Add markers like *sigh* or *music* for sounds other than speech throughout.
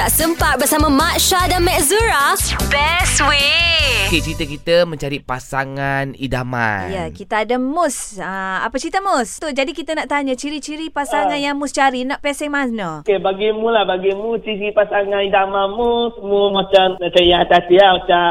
Tak sempat bersama Mak Syah dan Mek Zura? Best way. Okey, cerita kita mencari pasangan idaman. Ya, kita ada Mus. Ah, apa cerita Mus? Tu, jadi kita nak tanya ciri-ciri pasangan Ah. yang Mus cari nak peseng mana? Okey, bagimu lah, bagimu ciri pasangan idamanmu semua macam macam yang hati lah. Macam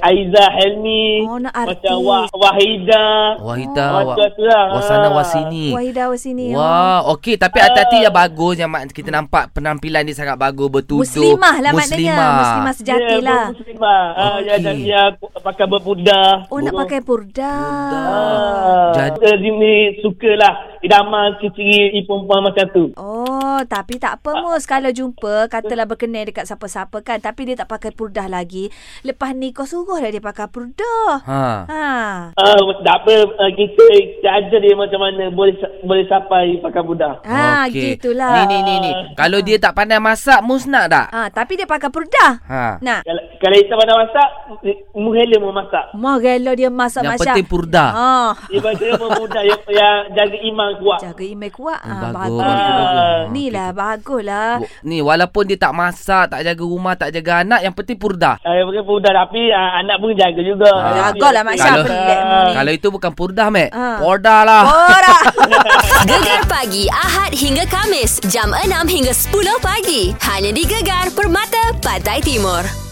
Aiza Helmi. Oh, nak artis. Macam Wah, Wahida. Wahida, Oh, macam tu lah. wasana Ah. wasini. Wahidah awak sini. Wah, okey tapi hati-hati yang bagus yang kita nampak penampilan dia sangat bagus bertuduh. Muslimah lah maknanya. Muslimah sejati Ya, lah. Muslimah. Ah. Ya, dan dia pakai berpudah. Oh, nak pakai purda. Ah, Jadi- Jadi ni sukalah idaman ciri-ciri perempuan macam tu. Oh, tapi tak apa Mus. Kalau jumpa, katalah berkenal dekat siapa-siapa kan. Tapi dia tak pakai purdah lagi. Lepas ni kau suruhlah dia pakai purdah. Ha. Ha. Ah, tak apa uh, kita, kita ajar dia macam mana boleh boleh sampai pakai budak. Ha, Okey. gitulah. Ni ni ni ni. Kalau dia tak pandai masak, mus nak tak? Ha, tapi dia pakai purdah. Ha. Nak. Kalau, kalau kita pandai masak, muhela mau masak. Mah rela dia masak Yang masak. penting purdah. Ha. Dia baca muda yang, yang jaga iman kuat. Jaga imej kuat. Hmm, Ha, bagus, bagus. bagus, bagus. Ni lah, baguslah. Ni walaupun dia tak masak, tak jaga rumah, tak jaga anak, yang penting purdah. Saya pakai budak tapi uh, anak pun jaga juga. Ah. Jagalah Mak Syah Kalau- pelik mu ni. Kalau itu bukan purdah, Mek. Ha. Pordah lah. Ora. *laughs* Gegar pagi Ahad hingga Kamis jam 6 hingga 10 pagi. Hanya di Gegar Permata Pantai Timur.